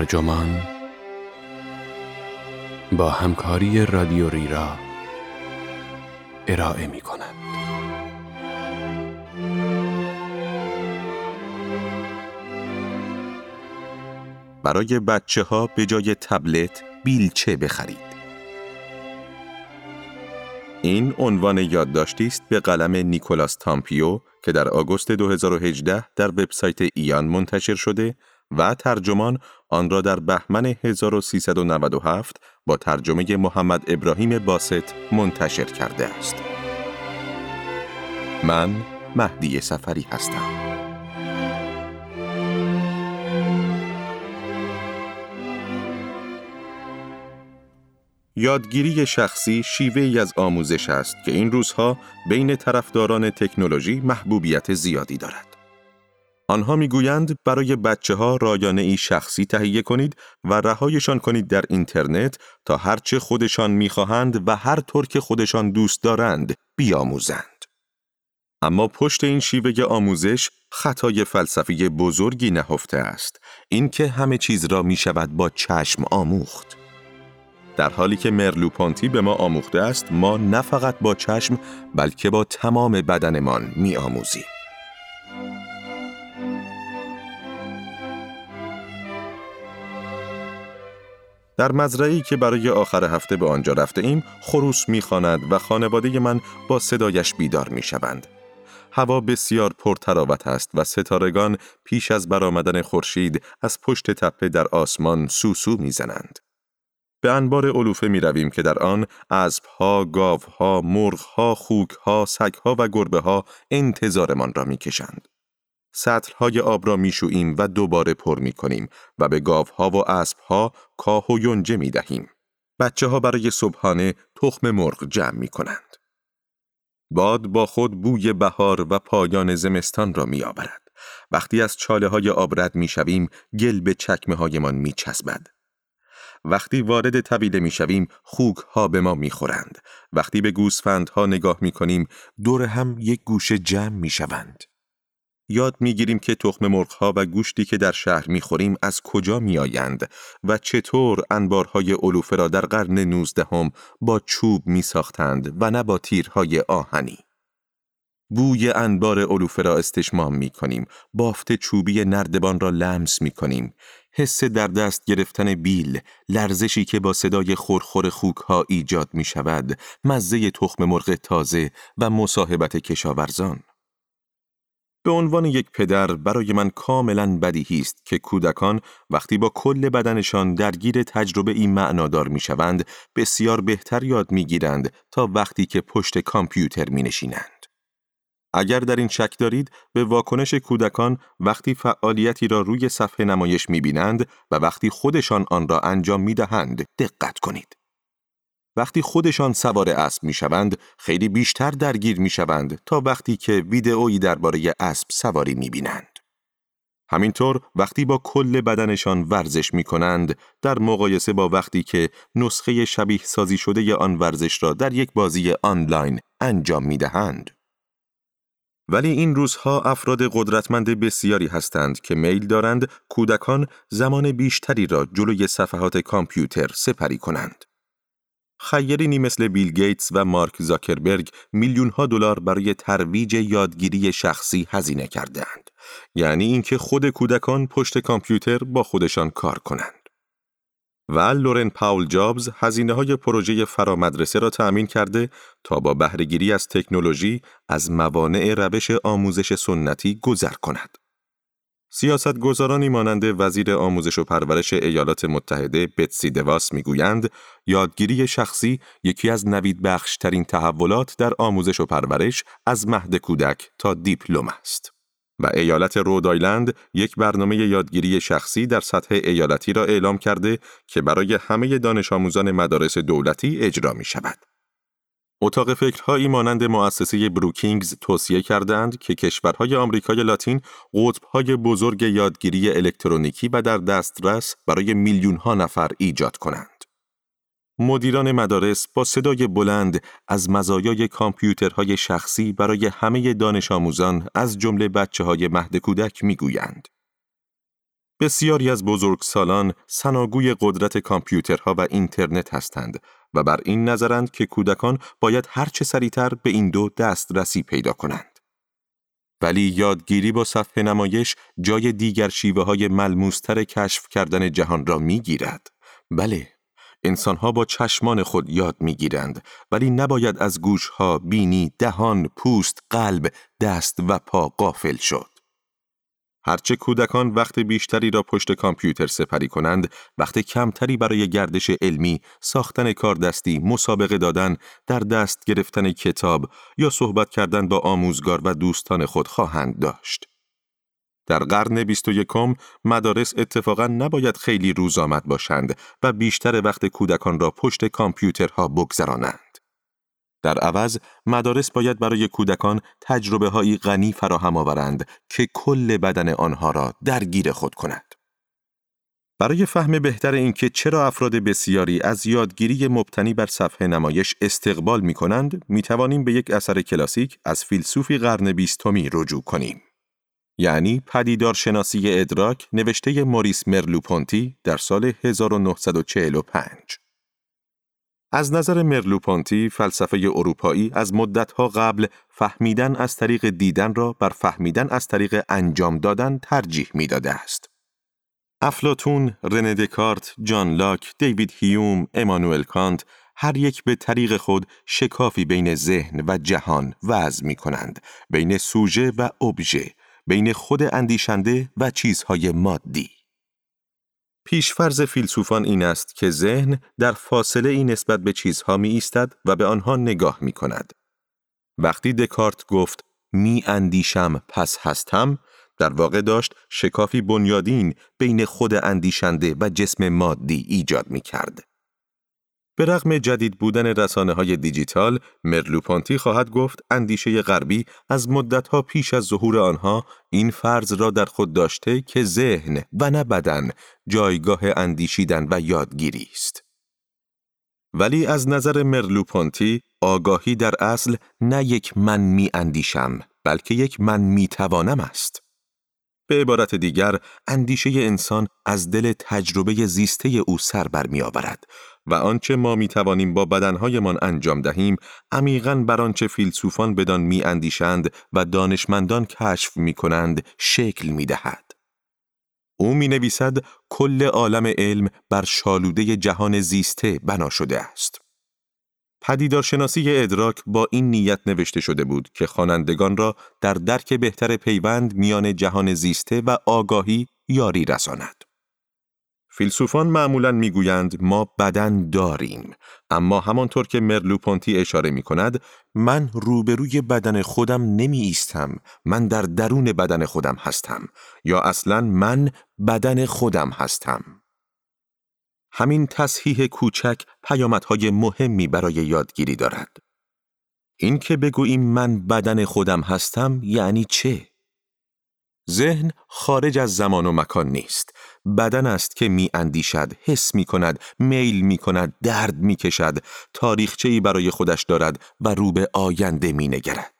ترجمان با همکاری رادیو ریرا ارائه می کند. برای بچه ها به جای تبلت بیلچه بخرید. این عنوان یادداشتی است به قلم نیکولاس تامپیو که در آگوست 2018 در وبسایت ایان منتشر شده و ترجمان آن را در بهمن 1397 با ترجمه محمد ابراهیم باست منتشر کرده است. من مهدی سفری هستم. یادگیری شخصی شیوه ای از آموزش است که این روزها بین طرفداران تکنولوژی محبوبیت زیادی دارد. آنها می‌گویند برای بچه ها رایانه ای شخصی تهیه کنید و رهایشان کنید در اینترنت تا هرچه خودشان می‌خواهند و هر طور که خودشان دوست دارند بیاموزند. اما پشت این شیوه آموزش خطای فلسفی بزرگی نهفته است اینکه همه چیز را می شود با چشم آموخت. در حالی که مرلوپانتی به ما آموخته است ما نه فقط با چشم بلکه با تمام بدنمان می آموزیم. در مزرعی که برای آخر هفته به آنجا رفته ایم خروس می‌خواند و خانواده من با صدایش بیدار می شوند. هوا بسیار پرتراوت است و ستارگان پیش از برآمدن خورشید از پشت تپه در آسمان سوسو می‌زنند. به انبار علوفه می رویم که در آن اسبها، گاوها، مرغها، خوکها، سگها و گربه ها انتظارمان را می کشند. سطلهای آب را می شویم و دوباره پر می کنیم و به گاوها و اسبها کاه و یونجه می دهیم. بچه ها برای صبحانه تخم مرغ جمع می کنند. باد با خود بوی بهار و پایان زمستان را می آورد. وقتی از چاله های آب رد می شویم گل به چکمه هایمان می چسبد. وقتی وارد طویله می شویم خوک ها به ما می خورند. وقتی به ها نگاه می کنیم دور هم یک گوشه جمع می شوند. یاد می گیریم که تخم مرغ ها و گوشتی که در شهر می خوریم از کجا می آیند و چطور انبارهای علوفه را در قرن نوزدهم با چوب می ساختند و نه با تیرهای آهنی. بوی انبار علوفه را استشمام می کنیم، بافت چوبی نردبان را لمس می کنیم، حس در دست گرفتن بیل، لرزشی که با صدای خورخور خوک ها ایجاد می شود، مزه تخم مرغ تازه و مصاحبت کشاورزان. به عنوان یک پدر برای من کاملا بدیهی است که کودکان وقتی با کل بدنشان درگیر تجربه این معنادار می شوند بسیار بهتر یاد می گیرند تا وقتی که پشت کامپیوتر می نشینند. اگر در این شک دارید به واکنش کودکان وقتی فعالیتی را روی صفحه نمایش می بینند و وقتی خودشان آن را انجام می دهند دقت کنید. وقتی خودشان سوار اسب می شوند خیلی بیشتر درگیر می شوند تا وقتی که ویدئویی درباره اسب سواری می بینند. همینطور وقتی با کل بدنشان ورزش می کنند در مقایسه با وقتی که نسخه شبیه سازی شده آن ورزش را در یک بازی آنلاین انجام می دهند. ولی این روزها افراد قدرتمند بسیاری هستند که میل دارند کودکان زمان بیشتری را جلوی صفحات کامپیوتر سپری کنند. خیرینی مثل بیل گیتس و مارک زاکربرگ میلیون ها دلار برای ترویج یادگیری شخصی هزینه کردند. یعنی اینکه خود کودکان پشت کامپیوتر با خودشان کار کنند. و لورن پاول جابز هزینه های پروژه فرامدرسه را تأمین کرده تا با بهرهگیری از تکنولوژی از موانع روش آموزش سنتی گذر کند. سیاستگزارانی مانند وزیر آموزش و پرورش ایالات متحده بتسی دواس می‌گویند یادگیری شخصی یکی از نوید بخشترین تحولات در آموزش و پرورش از مهد کودک تا دیپلم است. و ایالت رودایلند یک برنامه یادگیری شخصی در سطح ایالتی را اعلام کرده که برای همه دانش آموزان مدارس دولتی اجرا می شود. اتاق فکرهایی مانند مؤسسه بروکینگز توصیه کردند که کشورهای آمریکای لاتین قطبهای بزرگ یادگیری الکترونیکی و در دسترس برای میلیونها نفر ایجاد کنند. مدیران مدارس با صدای بلند از مزایای کامپیوترهای شخصی برای همه دانش آموزان از جمله بچه های مهد کودک می گویند. بسیاری از بزرگسالان سناگوی قدرت کامپیوترها و اینترنت هستند و بر این نظرند که کودکان باید هرچه سریعتر به این دو دسترسی پیدا کنند. ولی یادگیری با صفحه نمایش جای دیگر شیوه های ملموستر کشف کردن جهان را می گیرد. بله، انسانها با چشمان خود یاد می گیرند ولی نباید از گوشها، بینی، دهان، پوست، قلب، دست و پا قافل شد. هرچه کودکان وقت بیشتری را پشت کامپیوتر سپری کنند، وقت کمتری برای گردش علمی، ساختن کاردستی، مسابقه دادن، در دست گرفتن کتاب یا صحبت کردن با آموزگار و دوستان خود خواهند داشت. در قرن بیست و یکم مدارس اتفاقا نباید خیلی روز آمد باشند و بیشتر وقت کودکان را پشت کامپیوترها بگذرانند. در عوض مدارس باید برای کودکان تجربه هایی غنی فراهم آورند که کل بدن آنها را درگیر خود کند. برای فهم بهتر اینکه چرا افراد بسیاری از یادگیری مبتنی بر صفحه نمایش استقبال می کنند، می توانیم به یک اثر کلاسیک از فیلسوفی قرن بیستمی رجوع کنیم. یعنی پدیدار شناسی ادراک نوشته موریس مرلوپونتی در سال 1945. از نظر مرلوپونتی فلسفه اروپایی از مدتها قبل فهمیدن از طریق دیدن را بر فهمیدن از طریق انجام دادن ترجیح می‌داده است. افلاتون، رنه دکارت، جان لاک، دیوید هیوم، امانوئل کانت هر یک به طریق خود شکافی بین ذهن و جهان وضع می کنند، بین سوژه و ابژه، بین خود اندیشنده و چیزهای مادی. پیشفرز فیلسوفان این است که ذهن در فاصله این نسبت به چیزها می ایستد و به آنها نگاه می کند. وقتی دکارت گفت می اندیشم پس هستم، در واقع داشت شکافی بنیادین بین خود اندیشنده و جسم مادی ایجاد می کرد. به رغم جدید بودن رسانه های دیجیتال، مرلوپانتی خواهد گفت اندیشه غربی از مدتها پیش از ظهور آنها این فرض را در خود داشته که ذهن و نه بدن جایگاه اندیشیدن و یادگیری است. ولی از نظر مرلوپانتی آگاهی در اصل نه یک من می اندیشم بلکه یک من می توانم است. به عبارت دیگر اندیشه انسان از دل تجربه زیسته او سر برمی آورد و آنچه ما می توانیم با بدنهایمان انجام دهیم عمیقا بر آنچه فیلسوفان بدان می اندیشند و دانشمندان کشف می کنند شکل می دهد. او می نویسد کل عالم علم بر شالوده جهان زیسته بنا شده است. پدیدارشناسی ادراک با این نیت نوشته شده بود که خوانندگان را در درک بهتر پیوند میان جهان زیسته و آگاهی یاری رساند. فیلسوفان معمولا می‌گویند ما بدن داریم اما همانطور که مرلوپونتی اشاره می کند من روبروی بدن خودم نمی ایستم من در درون بدن خودم هستم یا اصلا من بدن خودم هستم همین تصحیح کوچک پیامدهای مهمی برای یادگیری دارد این که بگوییم من بدن خودم هستم یعنی چه؟ ذهن خارج از زمان و مکان نیست بدن است که می اندیشد، حس می کند، میل می کند، درد می کشد، تاریخچه‌ای برای خودش دارد و رو به آینده می نگرد.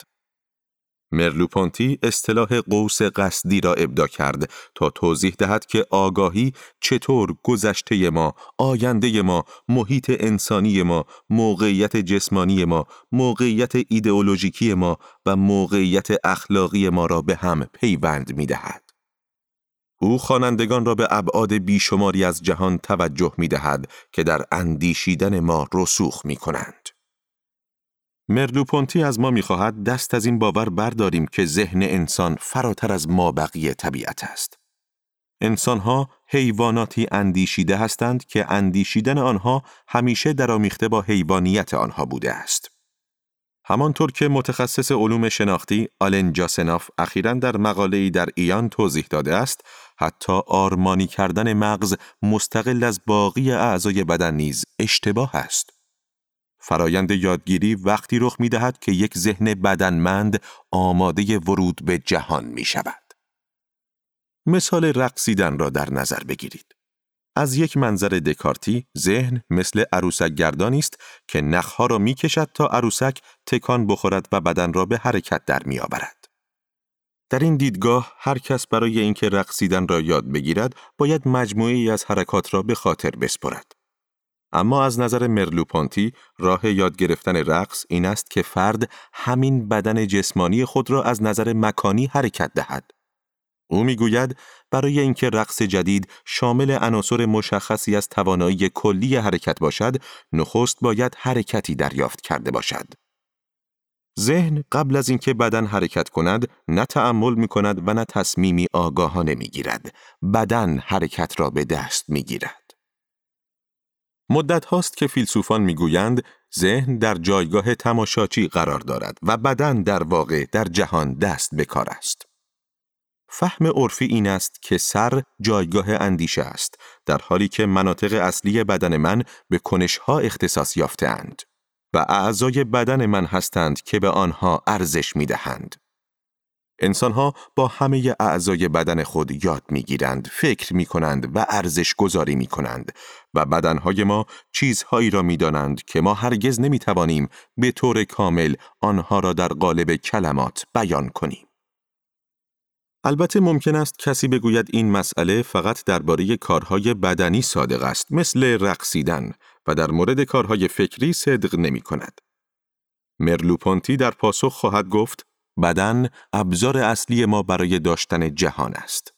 مرلوپونتی اصطلاح قوس قصدی را ابدا کرد تا توضیح دهد که آگاهی چطور گذشته ما، آینده ما، محیط انسانی ما، موقعیت جسمانی ما، موقعیت ایدئولوژیکی ما و موقعیت اخلاقی ما را به هم پیوند می دهد. او خوانندگان را به ابعاد بیشماری از جهان توجه می دهد که در اندیشیدن ما رسوخ می کنند. مرلوپونتی از ما می‌خواهد دست از این باور برداریم که ذهن انسان فراتر از ما بقیه طبیعت است. انسانها حیواناتی اندیشیده هستند که اندیشیدن آنها همیشه درآمیخته با حیوانیت آنها بوده است. همانطور که متخصص علوم شناختی آلن جاسناف اخیرا در مقاله‌ای در ایان توضیح داده است، حتی آرمانی کردن مغز مستقل از باقی اعضای بدن نیز اشتباه است. فرایند یادگیری وقتی رخ می دهد که یک ذهن بدنمند آماده ورود به جهان می شود. مثال رقصیدن را در نظر بگیرید. از یک منظر دکارتی ذهن مثل عروسک گردانی است که نخها را می کشد تا عروسک تکان بخورد و بدن را به حرکت در می آورد. در این دیدگاه هر کس برای اینکه رقصیدن را یاد بگیرد باید مجموعی از حرکات را به خاطر بسپرد. اما از نظر مرلوپانتی راه یاد گرفتن رقص این است که فرد همین بدن جسمانی خود را از نظر مکانی حرکت دهد. او می‌گوید برای اینکه رقص جدید شامل عناصر مشخصی از توانایی کلی حرکت باشد، نخست باید حرکتی دریافت کرده باشد. ذهن قبل از اینکه بدن حرکت کند نه تأمل می کند و نه تصمیمی آگاهانه می گیرد. بدن حرکت را به دست می گیرد. مدت هاست که فیلسوفان می گویند ذهن در جایگاه تماشاچی قرار دارد و بدن در واقع در جهان دست به کار است. فهم عرفی این است که سر جایگاه اندیشه است در حالی که مناطق اصلی بدن من به کنشها اختصاص یافتهاند. و اعضای بدن من هستند که به آنها ارزش می دهند. انسانها با همه اعضای بدن خود یاد می گیرند، فکر می کنند و ارزش گذاری می کنند و بدنهای ما چیزهایی را می دانند که ما هرگز نمی توانیم به طور کامل آنها را در قالب کلمات بیان کنیم. البته ممکن است کسی بگوید این مسئله فقط درباره کارهای بدنی صادق است مثل رقصیدن و در مورد کارهای فکری صدق نمی کند. مرلوپونتی در پاسخ خواهد گفت بدن ابزار اصلی ما برای داشتن جهان است.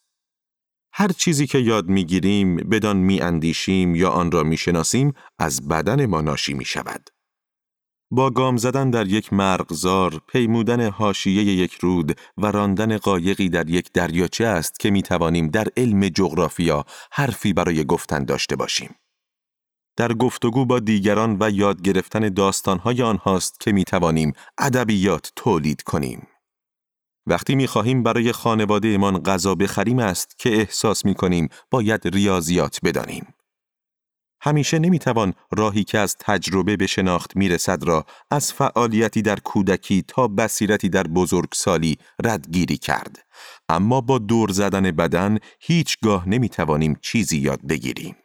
هر چیزی که یاد می‌گیریم، بدان می اندیشیم یا آن را می شناسیم، از بدن ما ناشی می شود. با گام زدن در یک مرغزار، پیمودن حاشیه یک رود و راندن قایقی در یک دریاچه است که می توانیم در علم جغرافیا حرفی برای گفتن داشته باشیم. در گفتگو با دیگران و یاد گرفتن داستانهای آنهاست که می توانیم ادبیات تولید کنیم. وقتی می خواهیم برای خانواده ایمان غذا بخریم است که احساس می کنیم باید ریاضیات بدانیم. همیشه نمی‌توان راهی که از تجربه به شناخت می‌رسد را از فعالیتی در کودکی تا بصیرتی در بزرگسالی ردگیری کرد. اما با دور زدن بدن هیچگاه نمی‌توانیم چیزی یاد بگیریم.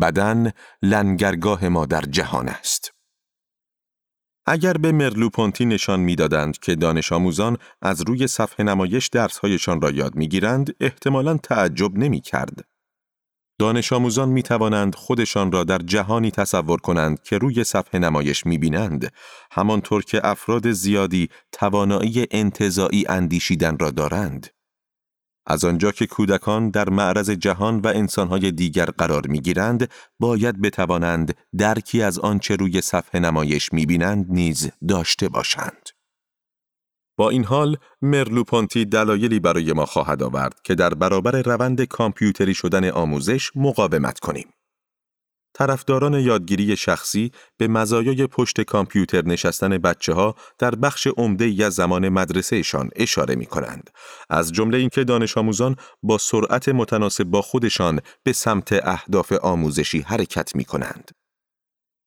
بدن لنگرگاه ما در جهان است. اگر به مرلوپونتی نشان می‌دادند که دانش آموزان از روی صفحه نمایش درسهایشان را یاد می‌گیرند، احتمالاً تعجب نمی کرد. دانش آموزان می توانند خودشان را در جهانی تصور کنند که روی صفحه نمایش می بینند، همانطور که افراد زیادی توانایی انتظاعی اندیشیدن را دارند. از آنجا که کودکان در معرض جهان و انسانهای دیگر قرار می گیرند، باید بتوانند درکی از آنچه روی صفحه نمایش می بینند نیز داشته باشند. با این حال مرلوپونتی دلایلی برای ما خواهد آورد که در برابر روند کامپیوتری شدن آموزش مقاومت کنیم. طرفداران یادگیری شخصی به مزایای پشت کامپیوتر نشستن بچه ها در بخش عمده از زمان مدرسهشان اشاره می کنند. از جمله اینکه دانش آموزان با سرعت متناسب با خودشان به سمت اهداف آموزشی حرکت می کنند.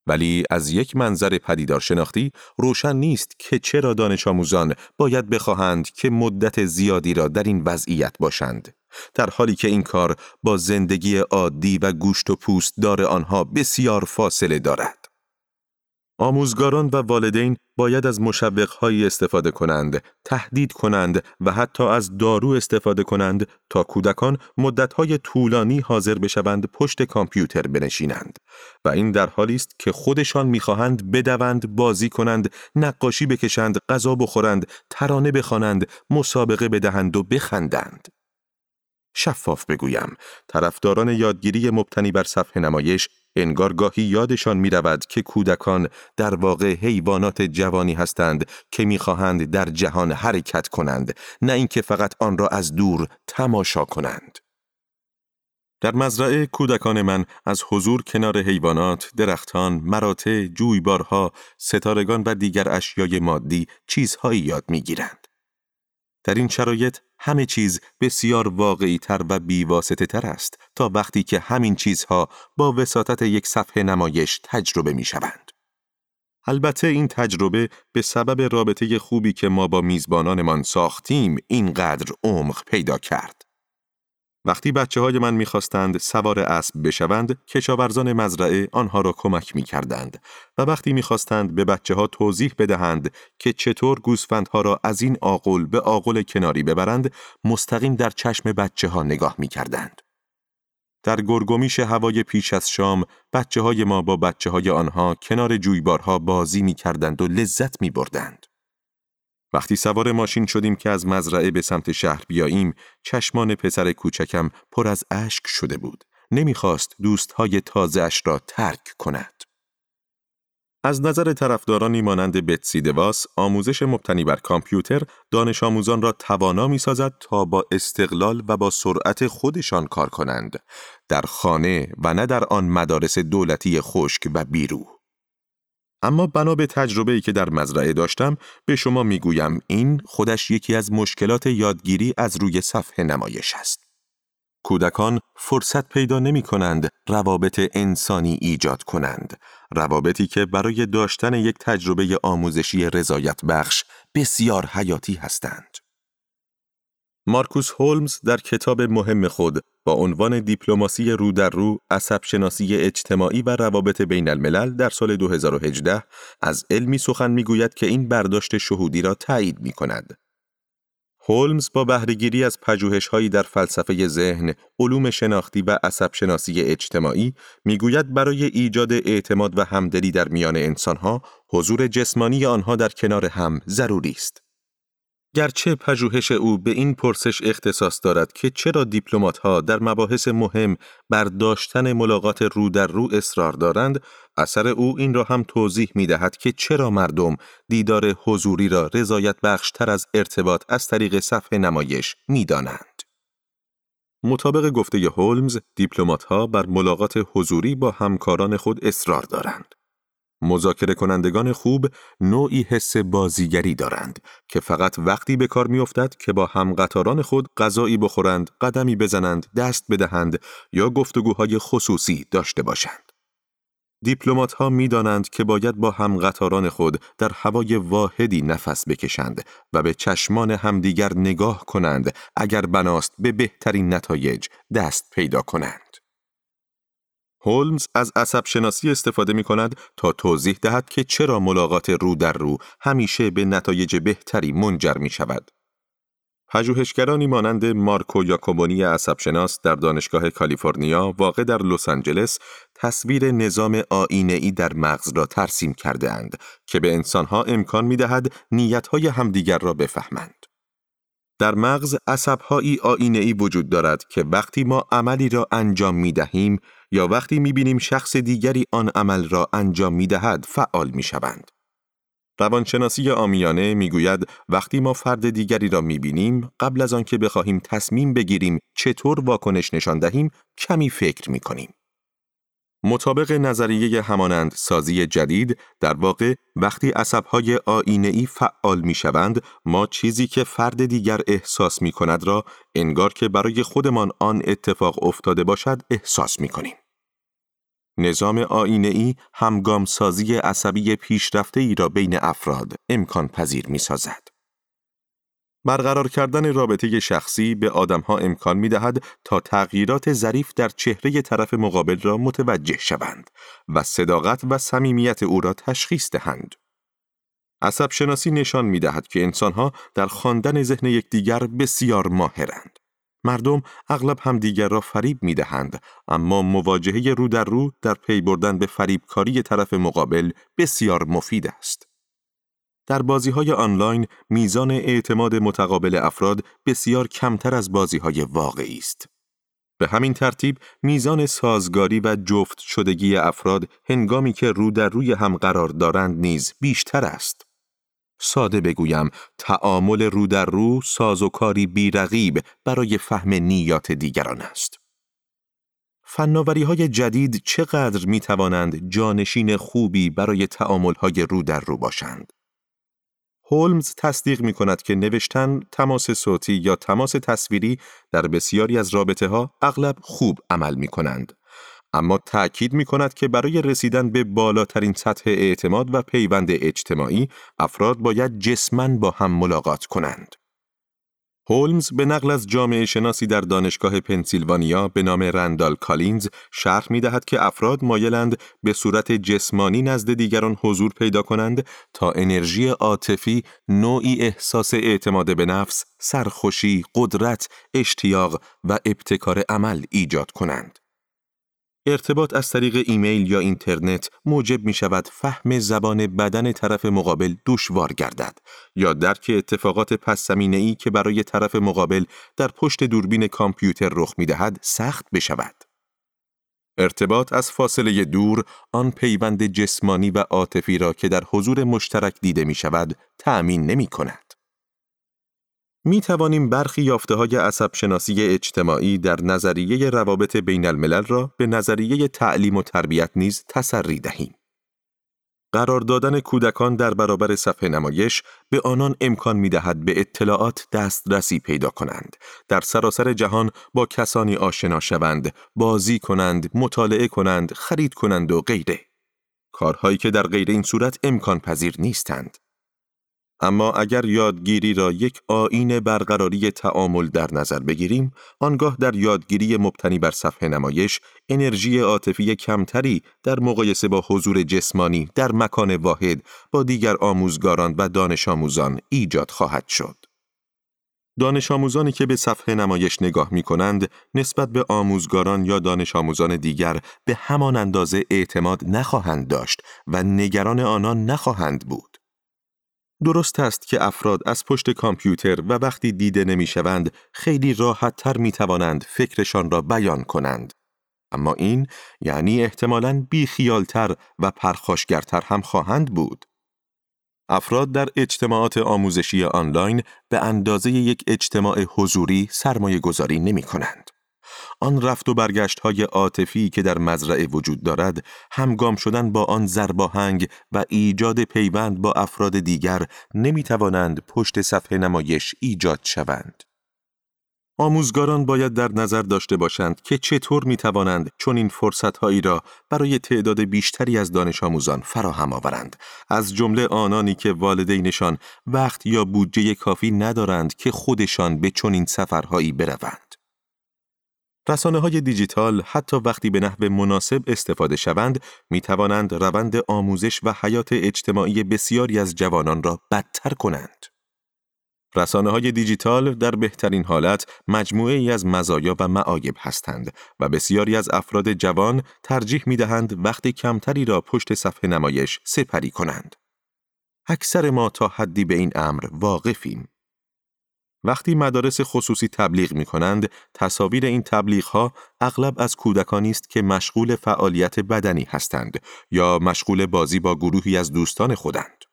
ولی از یک منظر پدیدار شناختی روشن نیست که چرا دانش آموزان باید بخواهند که مدت زیادی را در این وضعیت باشند در حالی که این کار با زندگی عادی و گوشت و پوست دار آنها بسیار فاصله دارد آموزگاران و والدین باید از مشوقهایی استفاده کنند، تهدید کنند و حتی از دارو استفاده کنند تا کودکان مدتهای طولانی حاضر بشوند پشت کامپیوتر بنشینند و این در حالی است که خودشان می‌خواهند بدوند، بازی کنند، نقاشی بکشند، غذا بخورند، ترانه بخوانند، مسابقه بدهند و بخندند. شفاف بگویم، طرفداران یادگیری مبتنی بر صفحه نمایش انگار گاهی یادشان می رود که کودکان در واقع حیوانات جوانی هستند که می‌خواهند در جهان حرکت کنند نه اینکه فقط آن را از دور تماشا کنند. در مزرعه کودکان من از حضور کنار حیوانات، درختان، مراتع، جویبارها، ستارگان و دیگر اشیای مادی چیزهایی یاد می‌گیرند. در این شرایط همه چیز بسیار واقعی تر و بیواسطه تر است تا وقتی که همین چیزها با وساطت یک صفحه نمایش تجربه می شوند. البته این تجربه به سبب رابطه خوبی که ما با میزبانانمان ساختیم اینقدر عمق پیدا کرد. وقتی بچه های من می‌خواستند سوار اسب بشوند، کشاورزان مزرعه آنها را کمک می کردند و وقتی می‌خواستند به بچه ها توضیح بدهند که چطور گوسفندها را از این آقل به آقل کناری ببرند، مستقیم در چشم بچه ها نگاه می کردند. در گرگومیش هوای پیش از شام، بچه های ما با بچه های آنها کنار جویبارها بازی می کردند و لذت می بردند. وقتی سوار ماشین شدیم که از مزرعه به سمت شهر بیاییم، چشمان پسر کوچکم پر از اشک شده بود. نمی‌خواست دوستهای تازهش را ترک کند. از نظر طرفدارانی مانند بتسی دواس، آموزش مبتنی بر کامپیوتر دانش آموزان را توانا می سازد تا با استقلال و با سرعت خودشان کار کنند، در خانه و نه در آن مدارس دولتی خشک و بیرو. اما بنا به تجربه ای که در مزرعه داشتم به شما می‌گویم این خودش یکی از مشکلات یادگیری از روی صفحه نمایش است. کودکان فرصت پیدا نمی کنند روابط انسانی ایجاد کنند. روابطی که برای داشتن یک تجربه آموزشی رضایت بخش بسیار حیاتی هستند. مارکوس هولمز در کتاب مهم خود با عنوان دیپلماسی رو در رو، عصب شناسی اجتماعی و روابط بین الملل در سال 2018 از علمی سخن می‌گوید که این برداشت شهودی را تایید می کند. هولمز با بهرهگیری از پژوهش‌هایی در فلسفه ذهن، علوم شناختی و عصب شناسی اجتماعی می‌گوید برای ایجاد اعتماد و همدلی در میان انسانها، حضور جسمانی آنها در کنار هم ضروری است. گرچه پژوهش او به این پرسش اختصاص دارد که چرا ها در مباحث مهم بر داشتن ملاقات رو در رو اصرار دارند، اثر او این را هم توضیح می دهد که چرا مردم دیدار حضوری را رضایت بخشتر از ارتباط از طریق صفحه نمایش می دانند. مطابق گفته هولمز، ها بر ملاقات حضوری با همکاران خود اصرار دارند. مذاکره کنندگان خوب نوعی حس بازیگری دارند که فقط وقتی به کار میافتد که با همقطاران خود غذایی بخورند، قدمی بزنند، دست بدهند یا گفتگوهای خصوصی داشته باشند. دیپلمات ها می دانند که باید با همقطاران خود در هوای واحدی نفس بکشند و به چشمان همدیگر نگاه کنند اگر بناست به بهترین نتایج دست پیدا کنند. هولمز از عصب شناسی استفاده می کند تا توضیح دهد که چرا ملاقات رو در رو همیشه به نتایج بهتری منجر می شود. پژوهشگرانی مانند مارکو یاکوبونی عصبشناس در دانشگاه کالیفرنیا واقع در لس آنجلس تصویر نظام ای در مغز را ترسیم کرده اند که به انسانها امکان می دهد نیتهای همدیگر را بفهمند. در مغز عصبهایی ای وجود دارد که وقتی ما عملی را انجام می دهیم یا وقتی می بینیم شخص دیگری آن عمل را انجام می دهد فعال می شوند. روانشناسی آمیانه می‌گوید وقتی ما فرد دیگری را می‌بینیم قبل از آنکه بخواهیم تصمیم بگیریم چطور واکنش نشان دهیم کمی فکر می‌کنیم. مطابق نظریه همانند سازی جدید در واقع وقتی عصبهای آینه ای فعال می شوند ما چیزی که فرد دیگر احساس می کند را انگار که برای خودمان آن اتفاق افتاده باشد احساس می کنیم. نظام آینه ای همگام سازی عصبی پیشرفته ای را بین افراد امکان پذیر می سازد. برقرار کردن رابطه شخصی به آدمها امکان می دهد تا تغییرات ظریف در چهره طرف مقابل را متوجه شوند و صداقت و صمیمیت او را تشخیص دهند. عصب شناسی نشان می دهد که انسانها در خواندن ذهن یکدیگر بسیار ماهرند. مردم اغلب همدیگر را فریب می دهند، اما مواجهه رو در رو در پی بردن به فریبکاری طرف مقابل بسیار مفید است. در بازی های آنلاین میزان اعتماد متقابل افراد بسیار کمتر از بازی های واقعی است. به همین ترتیب میزان سازگاری و جفت شدگی افراد هنگامی که رو در روی هم قرار دارند نیز بیشتر است. ساده بگویم تعامل رو در رو سازوکاری بیرقیب برای فهم نیات دیگران است. فناوری های جدید چقدر می توانند جانشین خوبی برای تعامل های رو در رو باشند؟ هولمز تصدیق می کند که نوشتن، تماس صوتی یا تماس تصویری در بسیاری از رابطه ها اغلب خوب عمل می کنند. اما تأکید می کند که برای رسیدن به بالاترین سطح اعتماد و پیوند اجتماعی افراد باید جسمن با هم ملاقات کنند. هولمز به نقل از جامعه شناسی در دانشگاه پنسیلوانیا به نام رندال کالینز شرح می دهد که افراد مایلند به صورت جسمانی نزد دیگران حضور پیدا کنند تا انرژی عاطفی نوعی احساس اعتماد به نفس، سرخوشی، قدرت، اشتیاق و ابتکار عمل ایجاد کنند. ارتباط از طریق ایمیل یا اینترنت موجب می شود فهم زبان بدن طرف مقابل دشوار گردد یا درک اتفاقات پس ای که برای طرف مقابل در پشت دوربین کامپیوتر رخ می دهد سخت بشود. ارتباط از فاصله دور آن پیوند جسمانی و عاطفی را که در حضور مشترک دیده می شود تأمین نمی کند. می توانیم برخی یافته های عصب شناسی اجتماعی در نظریه روابط بین الملل را به نظریه تعلیم و تربیت نیز تسری دهیم. قرار دادن کودکان در برابر صفحه نمایش به آنان امکان می دهد به اطلاعات دسترسی پیدا کنند، در سراسر جهان با کسانی آشنا شوند، بازی کنند، مطالعه کنند، خرید کنند و غیره. کارهایی که در غیر این صورت امکان پذیر نیستند. اما اگر یادگیری را یک آین برقراری تعامل در نظر بگیریم، آنگاه در یادگیری مبتنی بر صفحه نمایش، انرژی عاطفی کمتری در مقایسه با حضور جسمانی در مکان واحد با دیگر آموزگاران و دانش آموزان ایجاد خواهد شد. دانش آموزانی که به صفحه نمایش نگاه می کنند نسبت به آموزگاران یا دانش آموزان دیگر به همان اندازه اعتماد نخواهند داشت و نگران آنان نخواهند بود. درست است که افراد از پشت کامپیوتر و وقتی دیده نمی‌شوند خیلی راحت تر می توانند فکرشان را بیان کنند. اما این یعنی احتمالاً بیخیالتر و پرخاشگرتر هم خواهند بود. افراد در اجتماعات آموزشی آنلاین به اندازه یک اجتماع حضوری سرمایه گذاری نمی کنند. آن رفت و برگشت های عاطفی که در مزرعه وجود دارد همگام شدن با آن زرباهنگ و ایجاد پیوند با افراد دیگر نمی توانند پشت صفحه نمایش ایجاد شوند. آموزگاران باید در نظر داشته باشند که چطور می توانند چون این فرصت هایی را برای تعداد بیشتری از دانش آموزان فراهم آورند از جمله آنانی که والدینشان وقت یا بودجه کافی ندارند که خودشان به چنین سفرهایی بروند رسانه های دیجیتال حتی وقتی به نحو مناسب استفاده شوند می توانند روند آموزش و حیات اجتماعی بسیاری از جوانان را بدتر کنند. رسانه های دیجیتال در بهترین حالت مجموعه ای از مزایا و معایب هستند و بسیاری از افراد جوان ترجیح می دهند وقتی کمتری را پشت صفحه نمایش سپری کنند. اکثر ما تا حدی به این امر واقفیم. وقتی مدارس خصوصی تبلیغ می کنند، تصاویر این تبلیغ ها اغلب از کودکانی است که مشغول فعالیت بدنی هستند یا مشغول بازی با گروهی از دوستان خودند.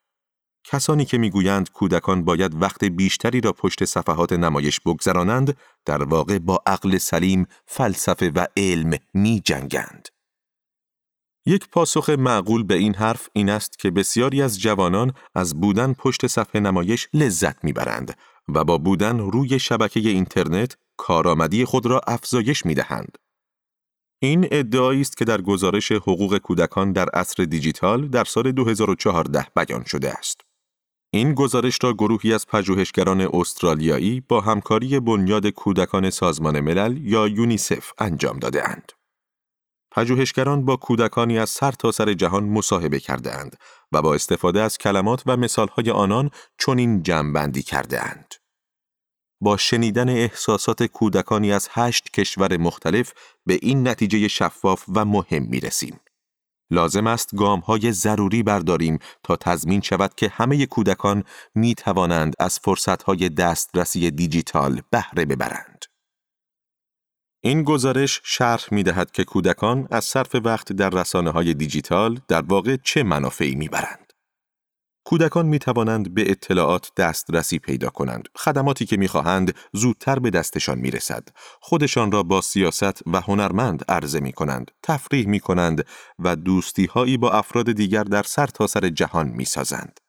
کسانی که می‌گویند کودکان باید وقت بیشتری را پشت صفحات نمایش بگذرانند، در واقع با عقل سلیم، فلسفه و علم می جنگند. یک پاسخ معقول به این حرف این است که بسیاری از جوانان از بودن پشت صفحه نمایش لذت می‌برند و با بودن روی شبکه اینترنت کارآمدی خود را افزایش می دهند. این ادعایی است که در گزارش حقوق کودکان در عصر دیجیتال در سال 2014 بیان شده است. این گزارش را گروهی از پژوهشگران استرالیایی با همکاری بنیاد کودکان سازمان ملل یا یونیسف انجام داده اند. پژوهشگران با کودکانی از سر تا سر جهان مصاحبه کرده اند و با استفاده از کلمات و مثالهای آنان چنین جمعبندی کرده اند. با شنیدن احساسات کودکانی از هشت کشور مختلف به این نتیجه شفاف و مهم می رسیم. لازم است گام های ضروری برداریم تا تضمین شود که همه کودکان می توانند از فرصت های دسترسی دیجیتال بهره ببرند. این گزارش شرح می دهد که کودکان از صرف وقت در رسانه های دیجیتال در واقع چه منافعی می برند. کودکان می توانند به اطلاعات دسترسی پیدا کنند. خدماتی که می خواهند زودتر به دستشان می رسد. خودشان را با سیاست و هنرمند عرضه می کنند. تفریح می کنند و دوستی هایی با افراد دیگر در سرتاسر سر جهان می سازند.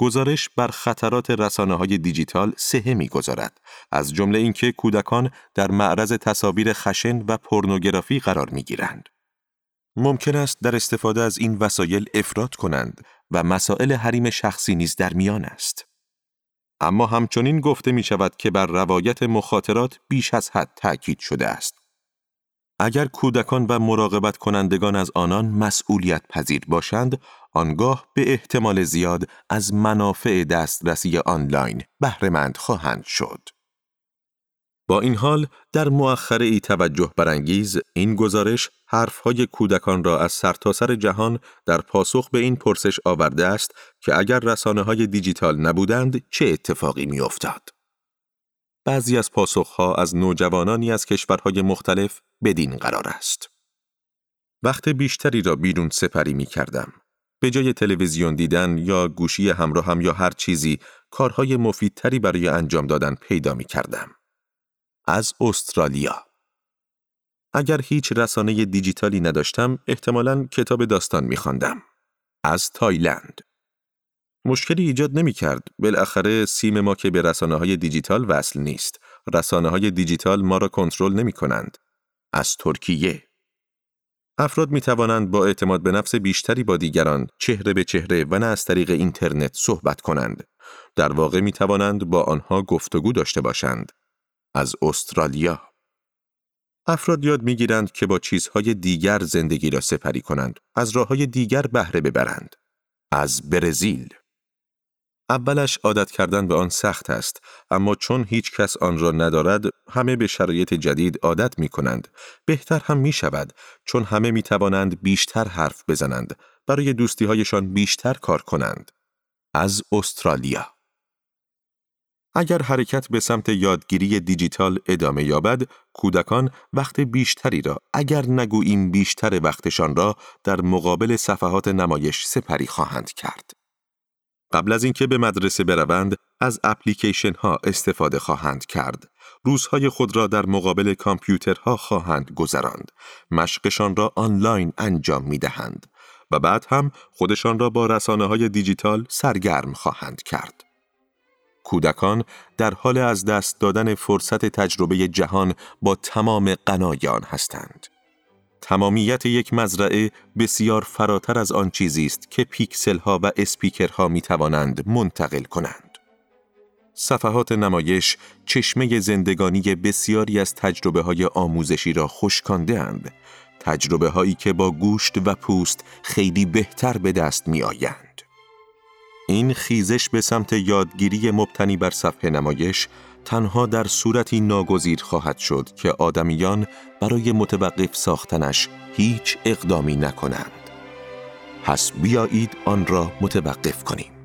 گزارش بر خطرات رسانه های دیجیتال سهه می‌گذارد از جمله اینکه کودکان در معرض تصاویر خشن و پورنوگرافی قرار می گیرند. ممکن است در استفاده از این وسایل افراد کنند و مسائل حریم شخصی نیز در میان است. اما همچنین گفته می شود که بر روایت مخاطرات بیش از حد تأکید شده است. اگر کودکان و مراقبت کنندگان از آنان مسئولیت پذیر باشند، آنگاه به احتمال زیاد از منافع دسترسی آنلاین بهرهمند خواهند شد. با این حال در مؤخره ای توجه برانگیز این گزارش حرفهای کودکان را از سرتاسر سر جهان در پاسخ به این پرسش آورده است که اگر رسانه های دیجیتال نبودند چه اتفاقی میافتاد. بعضی از پاسخها از نوجوانانی از کشورهای مختلف بدین قرار است. وقت بیشتری را بیرون سپری می کردم. به جای تلویزیون دیدن یا گوشی همراهم یا هر چیزی کارهای مفیدتری برای انجام دادن پیدا می کردم. از استرالیا اگر هیچ رسانه دیجیتالی نداشتم احتمالاً کتاب داستان می خواندم. از تایلند مشکلی ایجاد نمی کرد. بالاخره سیم ما که به رسانه های دیجیتال وصل نیست. رسانه های دیجیتال ما را کنترل نمی کنند. از ترکیه افراد می توانند با اعتماد به نفس بیشتری با دیگران چهره به چهره و نه از طریق اینترنت صحبت کنند. در واقع می توانند با آنها گفتگو داشته باشند. از استرالیا افراد یاد می گیرند که با چیزهای دیگر زندگی را سپری کنند، از راه های دیگر بهره ببرند. از برزیل اولش عادت کردن به آن سخت است اما چون هیچ کس آن را ندارد همه به شرایط جدید عادت می کنند بهتر هم می شود چون همه می توانند بیشتر حرف بزنند برای دوستی هایشان بیشتر کار کنند. از استرالیا. اگر حرکت به سمت یادگیری دیجیتال ادامه یابد، کودکان وقت بیشتری را اگر نگوییم بیشتر وقتشان را در مقابل صفحات نمایش سپری خواهند کرد. قبل از اینکه به مدرسه بروند، از اپلیکیشن ها استفاده خواهند کرد. روزهای خود را در مقابل کامپیوترها خواهند گذراند. مشقشان را آنلاین انجام می دهند و بعد هم خودشان را با رسانه های دیجیتال سرگرم خواهند کرد. کودکان در حال از دست دادن فرصت تجربه جهان با تمام قنایان هستند. تمامیت یک مزرعه بسیار فراتر از آن چیزی است که پیکسل ها و اسپیکرها می توانند منتقل کنند. صفحات نمایش چشمه زندگانی بسیاری از تجربه های آموزشی را خوشکانده اند. تجربه هایی که با گوشت و پوست خیلی بهتر به دست می آیند. این خیزش به سمت یادگیری مبتنی بر صفحه نمایش تنها در صورتی ناگزیر خواهد شد که آدمیان برای متوقف ساختنش هیچ اقدامی نکنند. پس بیایید آن را متوقف کنیم.